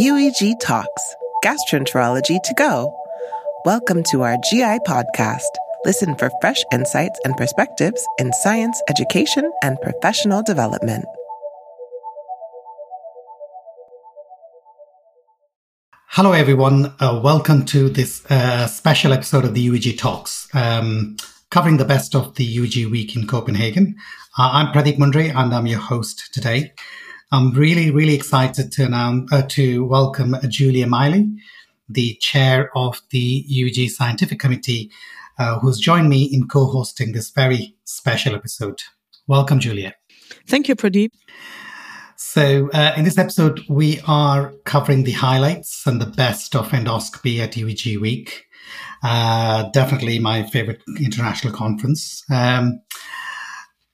UEG Talks, Gastroenterology to Go. Welcome to our GI podcast. Listen for fresh insights and perspectives in science, education, and professional development. Hello, everyone. Uh, welcome to this uh, special episode of the UEG Talks, um, covering the best of the UEG week in Copenhagen. Uh, I'm Pradeep Mundre, and I'm your host today. I'm really, really excited to announce, uh, to welcome Julia Mayerle, the chair of the UEG Scientific Committee, uh, who's joined me in co-hosting this very special episode. Welcome, Julia. Thank you, Pradeep. So, uh, in this episode, we are covering the highlights and the best of endoscopy at UEG Week. Uh, definitely my favorite international conference. Um,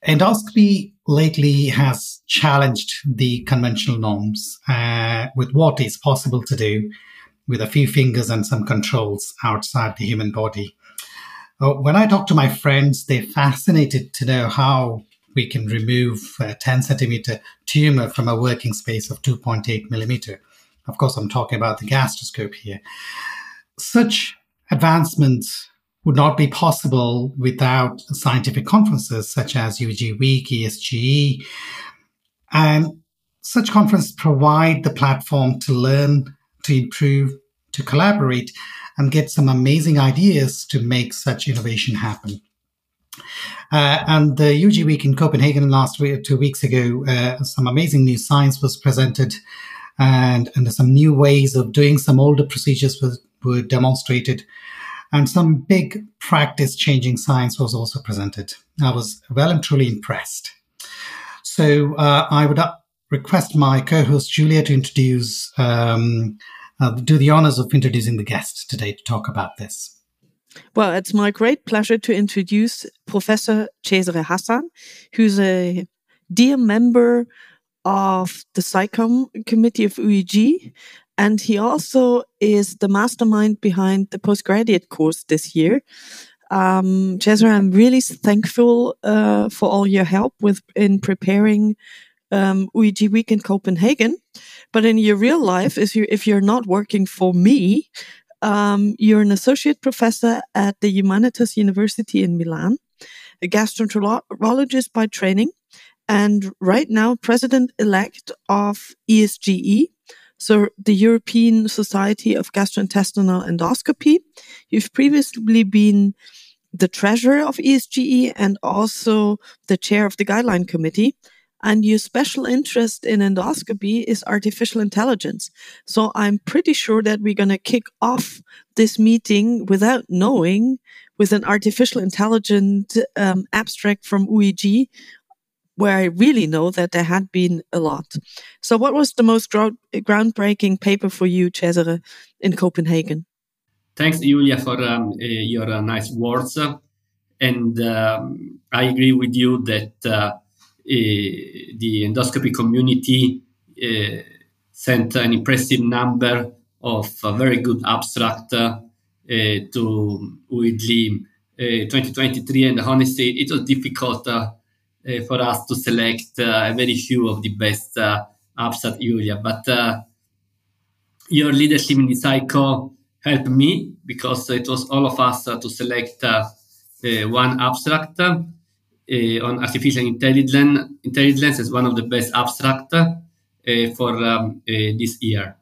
endoscopy lately has challenged the conventional norms uh, with what is possible to do with a few fingers and some controls outside the human body. Uh, when I talk to my friends, they're fascinated to know how we can remove a 10 centimeter tumor from a working space of 2.8 millimeter. Of course, I'm talking about the gastroscope here. Such advancements would not be possible without scientific conferences such as UEG Week, ESGE. And such conferences provide the platform to learn, to improve, to collaborate, and get some amazing ideas to make such innovation happen. Uh, and the UEG Week in Copenhagen last week, two weeks ago, uh, some amazing new science was presented, and, and some new ways of doing some older procedures were, were demonstrated and some big practice changing science was also presented. I was well and truly impressed. So uh, I would uh, request my co-host Julia to introduce, um, uh, do the honors of introducing the guest today to talk about this. Well, it's my great pleasure to introduce Professor Cesare Hassan, who's a dear member of the SciComm committee of UEG and he also is the mastermind behind the postgraduate course this year. Um, Cesare, I'm really thankful uh, for all your help with in preparing um, UEG Week in Copenhagen. But in your real life, if you're, if you're not working for me, um, you're an associate professor at the Humanitas University in Milan, a gastroenterologist by training, and right now president elect of ESGE, so the European Society of Gastrointestinal Endoscopy. You've previously been the treasurer of ESGE and also the chair of the guideline committee. And your special interest in endoscopy is artificial intelligence. So I'm pretty sure that we're going to kick off this meeting without knowing with an artificial intelligence um, abstract from UEG where I really know that there had been a lot. So, what was the most groundbreaking paper for you, Cesare, in Copenhagen? Thanks, Julia, for um, uh, your uh, nice words. And um, I agree with you that uh, eh, the endoscopy community eh, sent an impressive number of very good abstract eh, to UEG 2023. And honestly, it was difficult uh, for us to select uh, a very few of the best uh, abstract Julia. But your leadership in the cycle helped me because it was all of us to select one abstract on artificial intelligence. Intelligence is one of the best abstract for um, this year.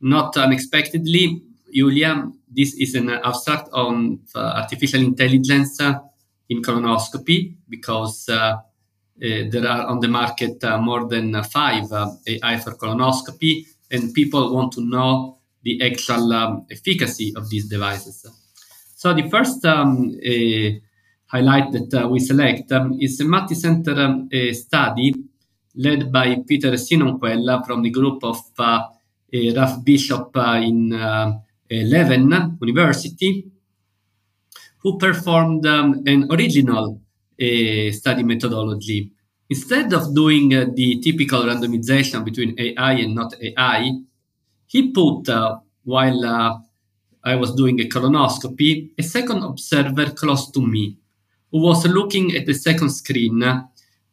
Not unexpectedly, Julia, this is an abstract on artificial intelligence in colonoscopy because uh, uh, there are on the market uh, more than five AI for colonoscopy, and people want to know the actual um, efficacy of these devices. So the first um, highlight that we select um, is a multi-center um, study led by Peter Sinonquel from the group of uh, Raf Bisschops uh, in uh, Leuven University, who performed um, an original study methodology. Instead of doing uh, the typical randomization between AI and not AI, he put, uh, while uh, I was doing a colonoscopy, a second observer close to me who was looking at the second screen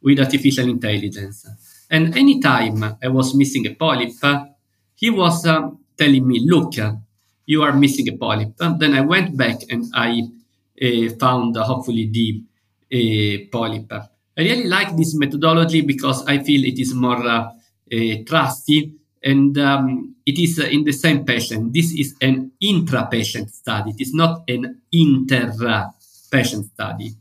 with artificial intelligence. And anytime I was missing a polyp, he was uh, telling me, look, you are missing a polyp. And then I went back and I uh, found uh, hopefully the polyp. I really like this methodology because I feel it is more uh, trusty and um, it is in the same patient. This is an intra-patient study. It is not an inter-patient study.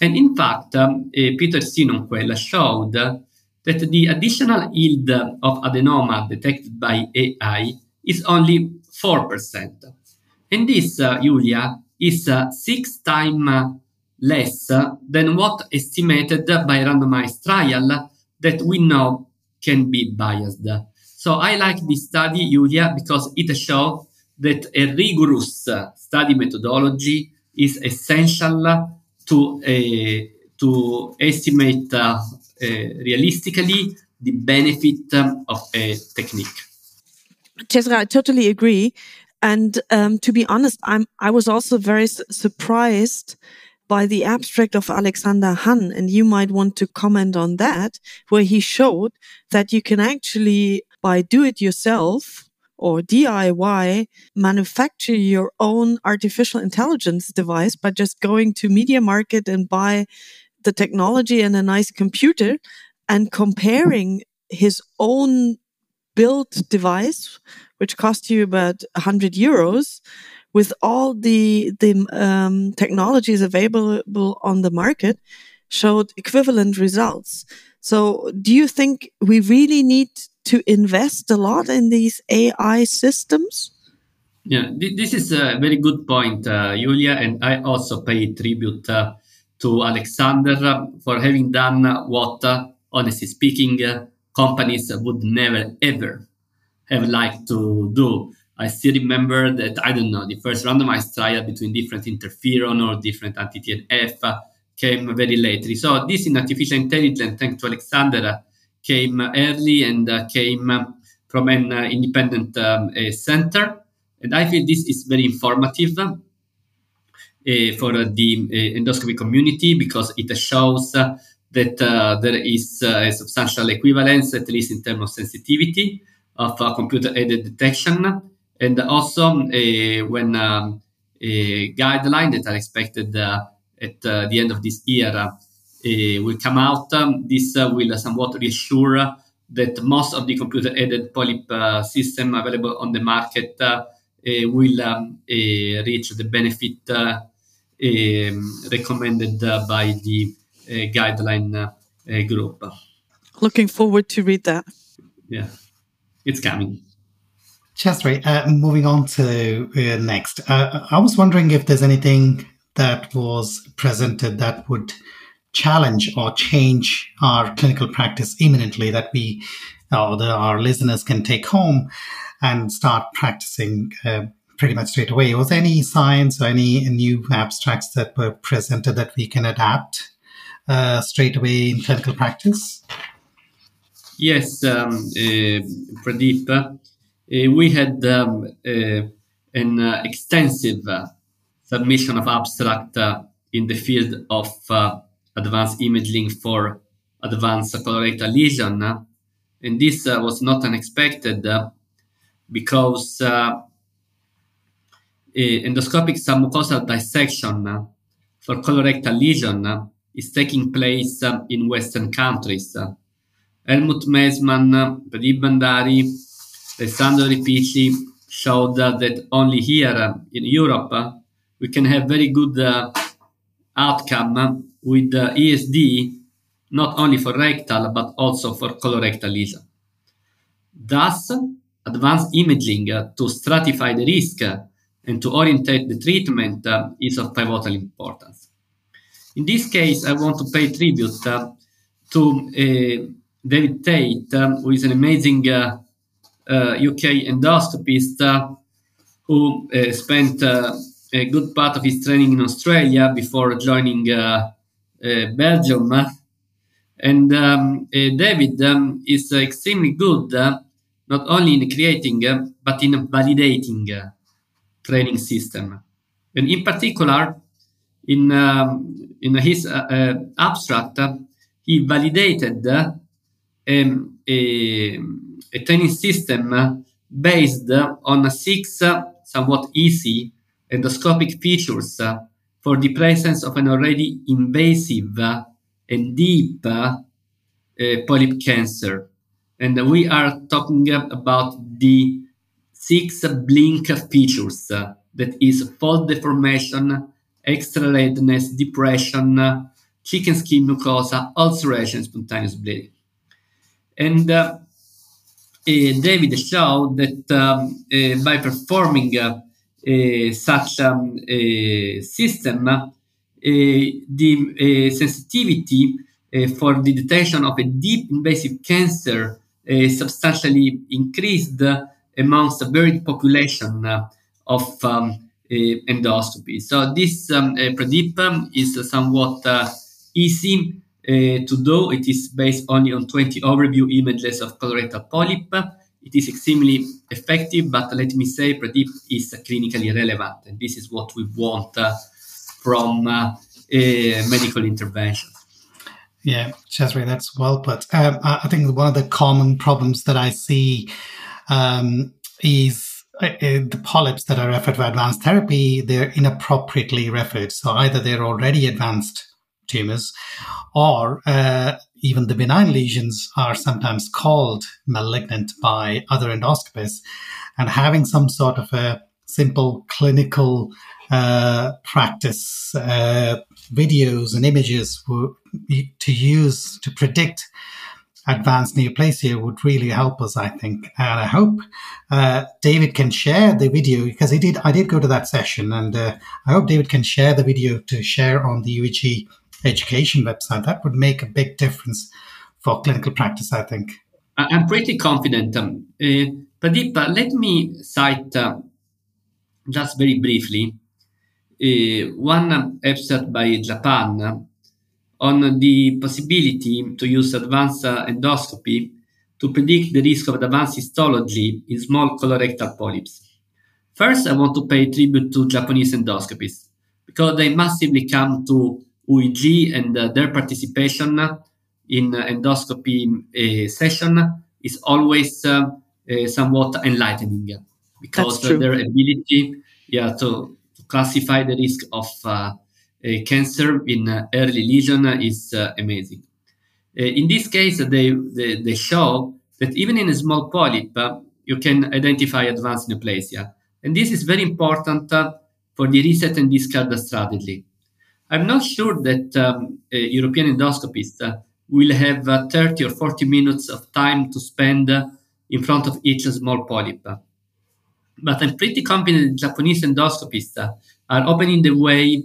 And in fact, um, Peter Sinonquel showed that the additional yield of adenoma detected by AI is only 4%. And this, uh, Julia, is uh, six times less than what estimated by randomized trial that we know can be biased. So I like this study, Julia, because it shows that a rigorous study methodology is essential to uh, to estimate uh, uh, realistically the benefit of a technique. Cesare, I totally agree. And um, to be honest, I'm I was also very su surprised by the abstract of Alexander Hann, and you might want to comment on that, where he showed that you can actually, by do it yourself or DIY, manufacture your own artificial intelligence device by just going to MediaMarkt and buy the technology and a nice computer and comparing his own built device, which cost you about 100 euros, with all the the um, technologies available on the market, showed equivalent results. So, do you think we really need to invest a lot in these AI systems? Yeah, this is a very good point, uh, Julia, and I also pay tribute uh, to Alexander for having done what, uh, honestly speaking, uh, companies would never ever have liked to do. I still remember that, I don't know, the first randomized trial between different interferon or different anti-TNF came very lately. So this in artificial intelligence, thanks to Alexander, came early and uh, came from an uh, independent um, center. And I feel this is very informative uh, for the uh, endoscopy community because it shows uh, that uh, there is a substantial equivalence, at least in terms of sensitivity, of computer-aided detection. And also when um, a guideline that are expected at the end of this year will come out, um, this will somewhat reassure that most of the computer-aided polyp uh, system available on the market uh, uh, will um, reach the benefit um, recommended by the uh, guideline uh, group. Looking forward to read that. Yeah, it's coming. Cesare, uh, moving on to uh, next. Uh, I was wondering if there's anything that was presented that would challenge or change our clinical practice imminently that we or our listeners can take home and start practicing uh, pretty much straight away. Was there any science or any new abstracts that were presented that we can adapt uh, straight away in clinical practice? Yes, um, uh, Pradeep. Uh, we had um, uh, an uh, extensive uh, submission of abstract uh, in the field of uh, advanced imaging for advanced colorectal lesion. and this uh, was not unexpected because eh, endoscopic submucosal dissection for colorectal lesion is taking place in Western countries. Helmut Messmann, Pradeep Bhandari, Alessandro Repici showed that only here in Europe we can have very good uh, outcome with ESD, not only for rectal but also for colorectal lesion. Thus, advanced imaging to stratify the risk and to orientate the treatment uh, is of pivotal importance. In this case, I want to pay tribute uh, to uh, David Tate, um, who is an amazing UK uh, endoscopist uh, who uh, spent a good part of his training in Australia before joining Belgium. And um, David um, is extremely good not only in creating but in validating training system. And in particular, in, um, in his uh, uh, abstract, he validated um, a, a, training system based on six somewhat easy endoscopic features for the presence of an already invasive and deep uh, polyp cancer. And we are talking about the six blink features that is fold deformation, extra redness, depression, chicken skin mucosa, ulceration, spontaneous bleeding. And uh, David showed that um, uh, by performing uh, such um, a system, the sensitivity for the detection of a deep invasive cancer substantially increased amongst a varied population of um, endoscopy. So this um, PREDIP is somewhat easy uh, to do. It is based only on 20 overview images of colorectal polyp. It is extremely effective, but let me say PREDIP is clinically relevant, and this is what we want uh, from uh, medical intervention. Yeah, Cesare, that's well put. Um, I think one of the common problems that I see um, is uh, the polyps that are referred for advanced therapy, they're inappropriately referred. So either they're already advanced tumors, or uh, even the benign lesions are sometimes called malignant by other endoscopists. And having some sort of a simple clinical uh, practice uh, videos and images to use to predict advanced neoplasia would really help us, I think. And I hope uh, David can share the video because he did. I did go to that session, and uh, I hope David can share the video to share on the UEG education website. That would make a big difference for clinical practice, I think. I'm pretty confident. Um, uh, Pradeep, let me cite uh, just very briefly uh, one episode by Japan on the possibility to use advanced endoscopy to predict the risk of advanced histology in small colorectal polyps. First, I want to pay tribute to Japanese endoscopists because they massively come to UEG and uh, their participation uh, in uh, endoscopy uh, session is always uh, uh, somewhat enlightening because their ability yeah, to, to, classify the risk of cancer in early lesion is amazing. in this case, they, they, they, show that even in a small polyp, you can identify advanced neoplasia. And this is very important for the reset and discard strategy. I'm not sure that um, European endoscopists uh, will have uh, 30 or 40 minutes of time to spend uh, in front of each small polyp. But I'm pretty confident Japanese endoscopists are opening the way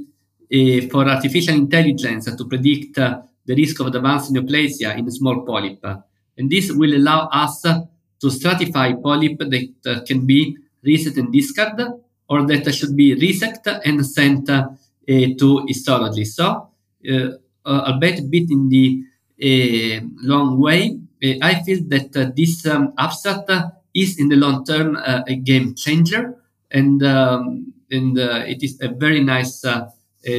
for artificial intelligence to predict the risk of advanced neoplasia in a small polyp. And this will allow us to stratify polyp that can be reset and discarded or that should be resected and sent to histology. So, albeit a bit in the long way, I feel that this um, abstract is in the long term a game changer, and um, and it is a very nice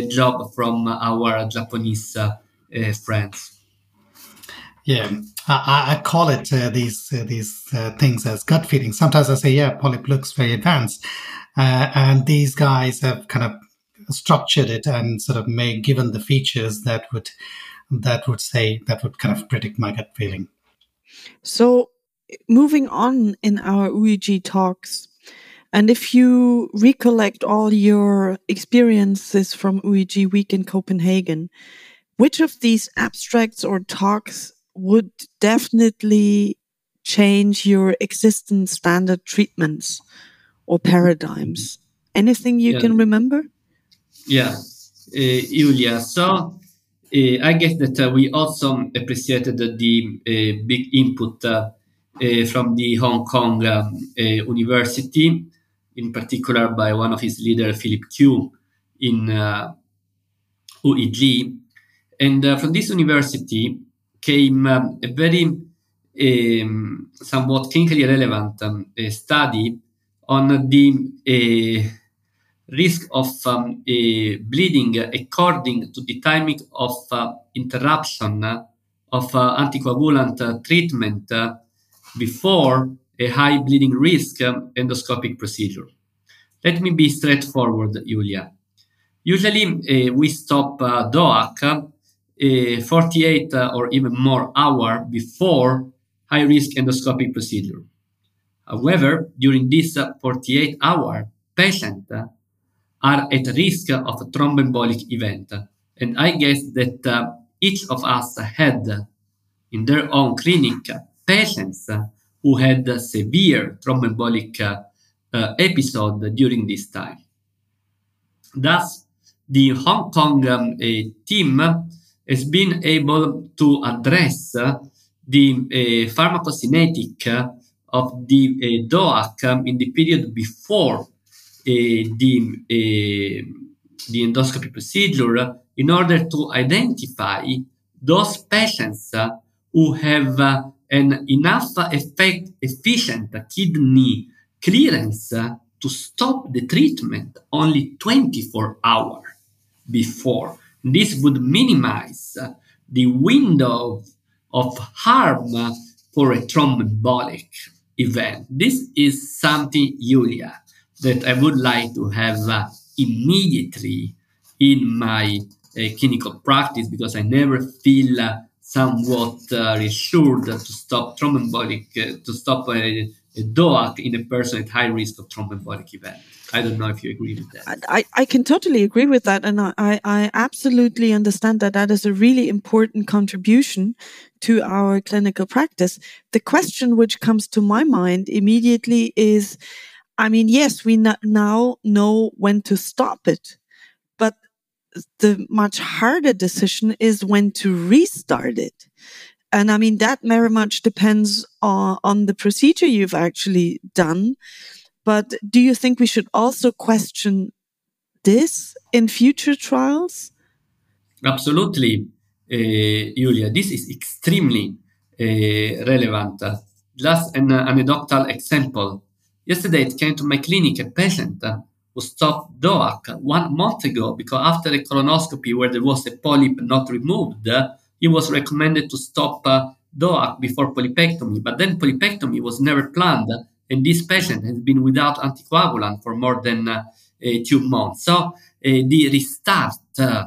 job from our Japanese friends. Yeah, I, I, call it uh, these uh, these uh, things as gut feeling. Sometimes I say, yeah, polyp looks very advanced, and these guys have kind of structured it and sort of made given the features that would that would say that would kind of predict my gut feeling. So moving on in our UEG talks, and if you recollect all your experiences from UEG Week in Copenhagen, which of these abstracts or talks would definitely change your existing standard treatments or paradigms? Anything you yeah. can remember? Yeah, uh, Julia. So uh, I guess that uh, we also appreciated the big input from the Hong Kong um, University, in particular by one of his leaders, Philip Chiu, in UEG. And from this university came um, a very um, somewhat clinically relevant um, study on the risk of um, bleeding according to the timing of uh, interruption of uh, anticoagulant uh, treatment before a high bleeding risk um, endoscopic procedure. Let me be straightforward, Julia. Usually, uh, we stop uh, DOAC uh, 48 uh, or even more hour before high risk endoscopic procedure. However, during this uh, 48 hour, patient uh, are at risk of a thromboembolic event. And I guess that uh, each of us had in their own clinic patients who had a severe thromboembolic uh, episode during this time. Thus, the Hong Kong um, team has been able to address the uh, pharmacokinetic of the uh, DOAC um, in the period before the, the endoscopy procedure in order to identify those patients who have an enough effect, efficient kidney clearance to stop the treatment only 24 hours before. This would minimize the window of harm for a thromboembolic event. This is something, Julia, that I would like to have uh, immediately in my uh, clinical practice because I never feel uh, somewhat reassured to stop thromboembolic, uh, to stop a, a DOAC in a person at high risk of thromboembolic event. I don't know if you agree with that. I, I can totally agree with that. And I, I absolutely understand that that is a really important contribution to our clinical practice. The question which comes to my mind immediately is, I mean, yes, we now know when to stop it, but the much harder decision is when to restart it. And I mean, that very much depends on, on the procedure you've actually done. But do you think we should also question this in future trials? Absolutely, uh, Julia. This is extremely uh, relevant. Just an uh, anecdotal example. Yesterday, it came to my clinic a patient who stopped DOAC one month ago because after a colonoscopy where there was a polyp not removed, he was recommended to stop uh, DOAC before polypectomy. But then polypectomy was never planned and this patient has been without anticoagulant for more than uh, two months. So uh, the restart uh,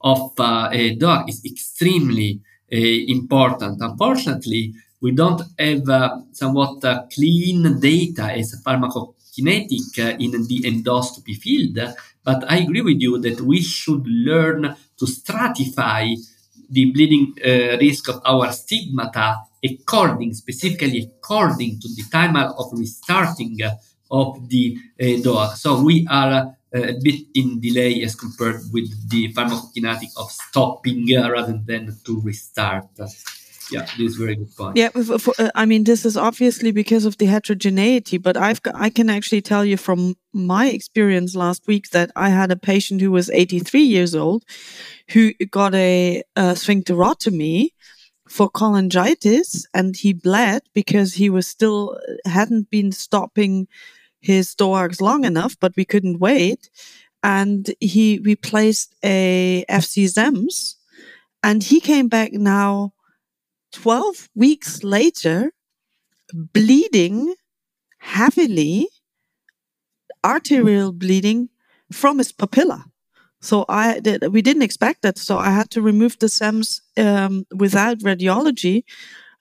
of a DOAC is extremely important. Unfortunately, we don't have somewhat clean data as pharmacokinetic in the endoscopy field, but I agree with you that we should learn to stratify the bleeding uh, risk of our stigmata according, specifically according to the time of restarting of the uh, DOAC. So we are uh, a bit in delay as compared with the pharmacokinetic of stopping uh, rather than to restart. Yeah, this is very good point. Yeah, for, uh, I mean, this is obviously because of the heterogeneity, but I've I can actually tell you from my experience last week that I had a patient who was 83 years old who got a, a sphincterotomy for cholangitis and he bled because he was still hadn't been stopping his DOACs long enough, but we couldn't wait. And he replaced a FC SEMS and he came back now 12 weeks later, bleeding heavily, arterial bleeding from his papilla. So I did, we didn't expect that. So I had to remove the SEMS um, without radiology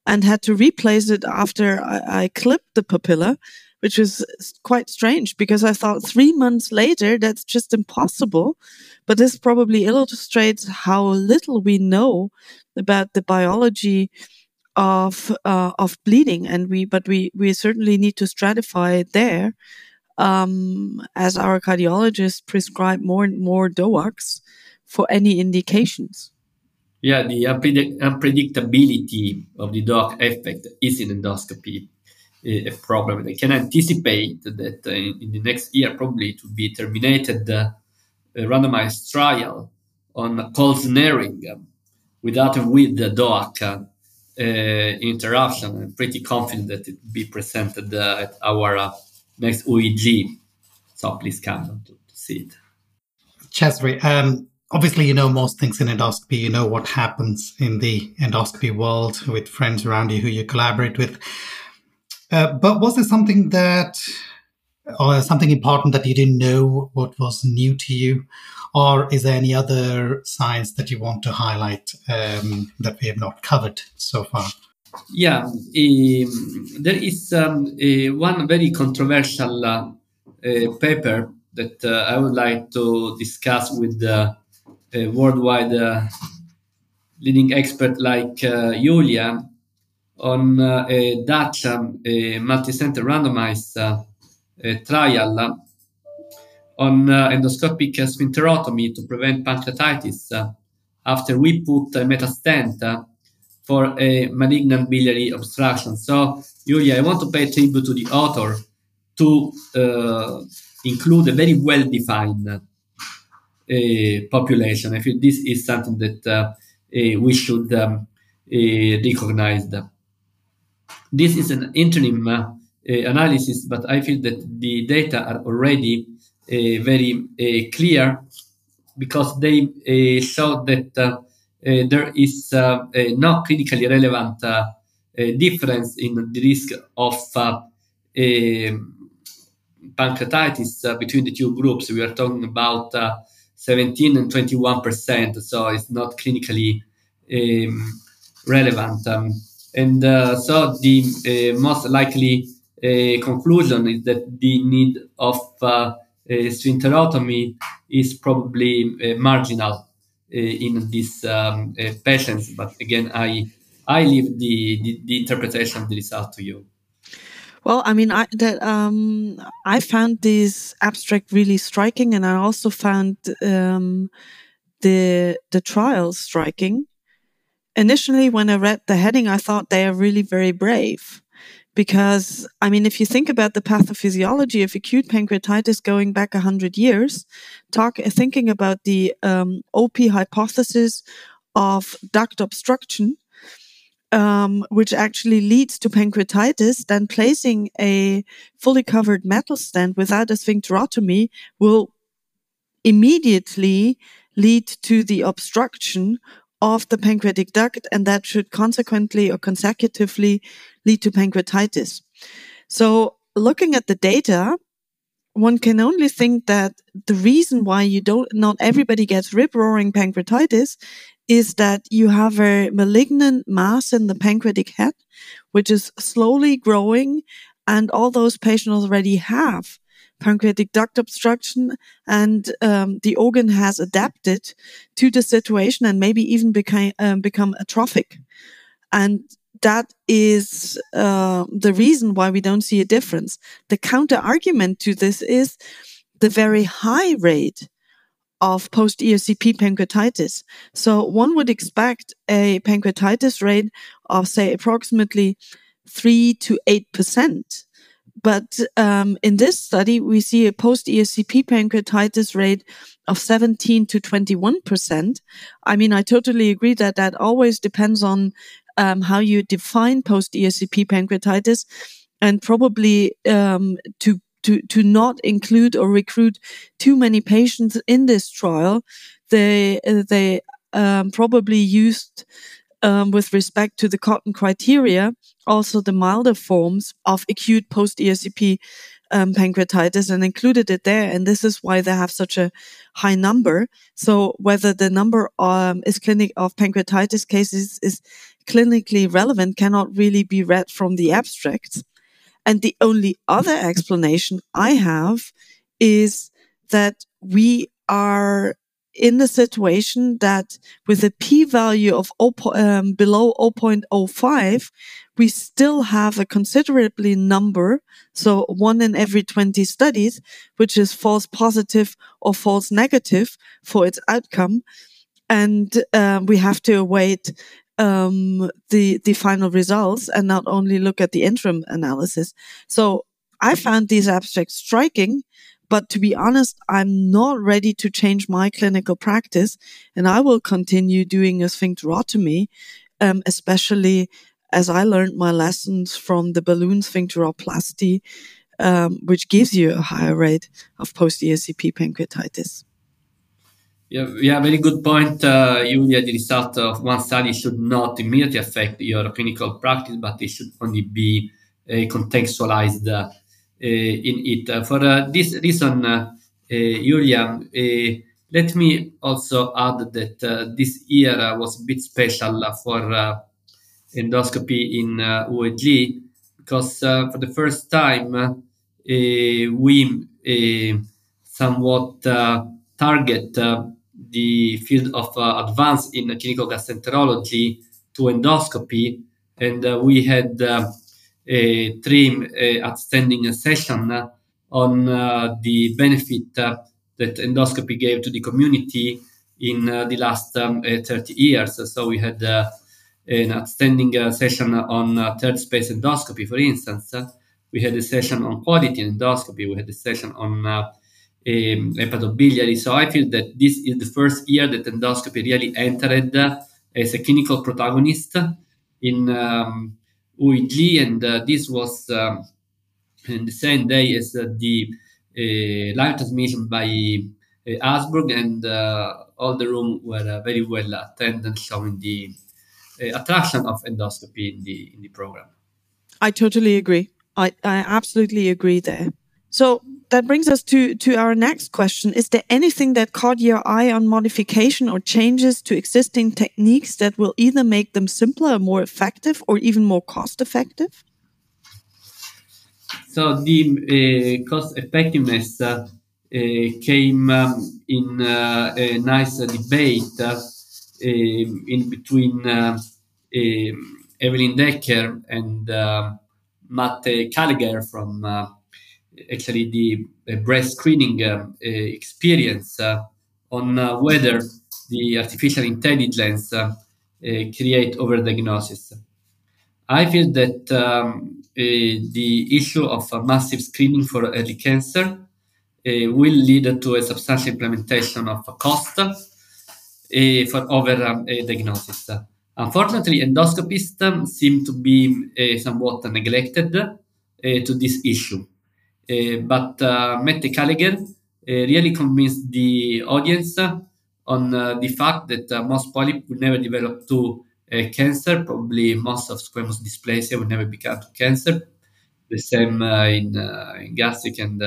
and had to replace it after I, I clipped the papilla, which was quite strange because I thought three months later, that's just impossible. But this probably illustrates how little we know about the biology of uh, of bleeding, and we but we we certainly need to stratify there um, as our cardiologists prescribe more and more DOACs for any indications. Yeah, the unpredictability of the DOAC effect is in endoscopy a problem. I can anticipate that uh, in the next year, probably to be terminated uh, a randomized trial on cold snaring without and with the DOAC uh, interruption. I'm pretty confident that it will be presented uh, at our uh, next UEG. So please come to, to see it. Cesare, um, obviously you know most things in endoscopy. You know what happens in the endoscopy world with friends around you who you collaborate with. Uh, but was there something that, or something important that you didn't know what was new to you? Or is there any other science that you want to highlight um, that we have not covered so far? Yeah, um, there is um, a, one very controversial uh, uh, paper that uh, I would like to discuss with uh, worldwide uh, leading expert like uh, Julia on a Dutch um, multi-center randomized trial on endoscopic sphincterotomy to prevent pancreatitis after we put a metal stent for a malignant biliary obstruction. So, Julia, I want to pay tribute to the author to uh, include a very well defined uh, population. I feel this is something that uh, we should um, recognize. This is an interim analysis, but I feel that the data are already very clear because they show that there is no clinically relevant difference in the risk of pancreatitis uh, between the two groups. We are talking about uh, 17 and 21 percent, so it's not clinically um, relevant. Um, and uh, so the uh, most likely uh, conclusion is that the need of uh, sphincterotomy is probably marginal in these um, patients. But again, I I leave the, the, the interpretation of the result to you. Well, I mean, I that um, I found this abstract really striking, and I also found um, the the trial striking. Initially, when I read the heading, I thought they are really very brave, because I mean, if you think about the pathophysiology of acute pancreatitis going back hundred years, talk thinking about the um, Opie hypothesis of duct obstruction um, which actually leads to pancreatitis, then placing a fully covered metal stent without a sphincterotomy will immediately lead to the obstruction of the pancreatic duct, and that should consequently or consecutively lead to pancreatitis. So, looking at the data, one can only think that the reason why you don't, not everybody gets rip roaring pancreatitis is that you have a malignant mass in the pancreatic head, which is slowly growing. And all those patients already have pancreatic duct obstruction and um, the organ has adapted to the situation and maybe even became, um, become atrophic. And that is uh, the reason why we don't see a difference. The counter argument to this is the very high rate of post ERCP pancreatitis. So one would expect a pancreatitis rate of, say, approximately three to eight percent. But um, in this study, we see a post ERCP pancreatitis rate of 17 to 21 percent. I mean, I totally agree that that always depends on um, how you define post ERCP pancreatitis, and probably um, to to, to not include or recruit too many patients in this trial. They, they um, probably used um, with respect to the Cotton criteria, also the milder forms of acute post ERCP um, pancreatitis and included it there. And this is why they have such a high number. So whether the number um, is clinic of pancreatitis cases is clinically relevant cannot really be read from the abstracts. And the only other explanation I have is that we are in the situation that with a p value of 0, um, below 0.05, we still have a considerably number. So one in every 20 studies, which is false positive or false negative for its outcome. And um, we have to await um, the the final results and not only look at the interim analysis. So I found these abstracts striking, but to be honest, I'm not ready to change my clinical practice, and I will continue doing a sphincterotomy, um, especially as I learned my lessons from the balloon sphincteroplasty, um, which gives you a higher rate of post ERCP pancreatitis. Yeah, yeah, very good point. Uh, Julia, the result of one study should not immediately affect your clinical practice, but it should only be contextualized Eh, in it. for uh, this reason, uh, eh, Julia, eh, let me also add that uh, this year was a bit special for endoscopy in uh, UEG because uh, for the first time uh, we uh, somewhat uh, target uh, the field of advance in clinical gastroenterology to endoscopy, and we had three outstanding session on the benefit that endoscopy gave to the community in the last um, 30 years. So we had an outstanding uh, session on uh, third space endoscopy, for instance. we had a session on quality endoscopy. We had a session on uh, um, hepatobiliary. So I feel that this is the first year that endoscopy really entered as a clinical protagonist in um, UEG, and uh, this was um, in the same day as uh, the uh, live transmission by uh, Habsburg, and all the room were very well attended, showing the uh, attraction of endoscopy in the in the program. I totally agree. I, I absolutely agree there. So that brings us to, to our next question. Is there anything that caught your eye on modification or changes to existing techniques that will either make them simpler, more effective, or even more cost effective? So the uh, cost effectiveness uh, uh, came um, in uh, a nice debate uh, um, in between uh, um, Evelien Dekker and uh, Mette Kalager from actually the breast screening um, experience on whether the artificial intelligence create overdiagnosis. I feel that um, the issue of massive screening for early cancer uh, will lead to a substantial implementation of cost uh, for over um, diagnosis. Unfortunately, endoscopists seem to be uh, somewhat neglected uh, to this issue. Eh, but uh, Mette Kalager eh, really convinced the audience on uh, the fact that uh, most polyps will never develop to cancer. Probably most of squamous dysplasia will never become to cancer. The same in, in, gastric and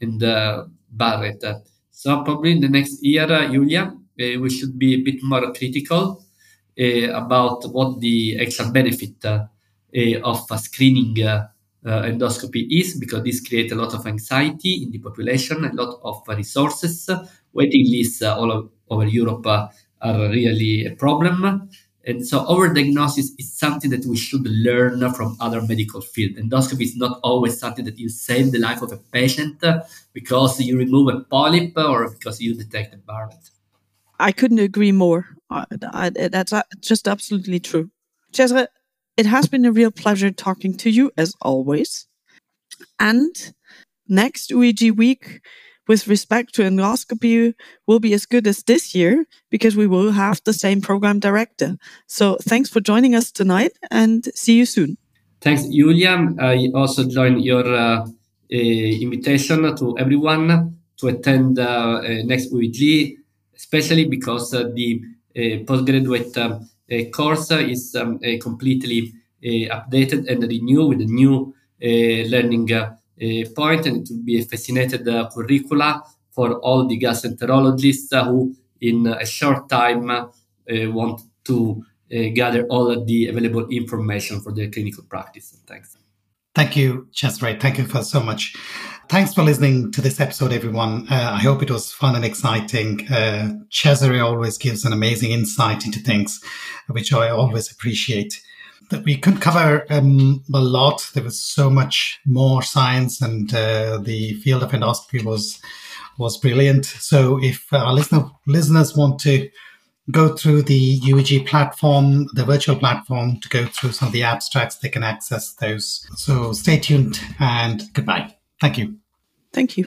in the Barrett. So probably in the next year, Julia, uh, we should be a bit more critical uh, about what the extra benefit uh, of screening Uh, endoscopy is, because this creates a lot of anxiety in the population, a lot of resources. Waiting lists uh, all over Europe are really a problem. And so overdiagnosis is something that we should learn from other medical fields. Endoscopy is not always something that you save the life of a patient uh, because you remove a polyp or because you detect a Barrett. I couldn't agree more. I, I, that's uh, just absolutely true. Cesare, it has been a real pleasure talking to you as always. And next UEG week, with respect to endoscopy, will be as good as this year because we will have the same program director. So thanks for joining us tonight and see you soon. Thanks, Julia. I also join your uh, uh, invitation to everyone to attend uh, uh next UEG especially because uh, the uh, postgraduate course is um, completely updated and renewed with a new learning uh, point, and it will be a fascinated uh, curricula for all the gastroenterologists who, in a short time, uh, want to gather all the available information for their clinical practice. Thanks. Thank you, Cesare. Thank you for so much. Thanks for listening to this episode, everyone. Uh, I hope it was fun and exciting. Uh, Cesare always gives an amazing insight into things, which I always appreciate. That we couldn't cover um, a lot. There was so much more science, and uh, the field of endoscopy was was brilliant. So, if our listener, listeners want to go through the UEG platform, the virtual platform, to go through some of the abstracts, they can access those. So, stay tuned and goodbye. Thank you. Thank you.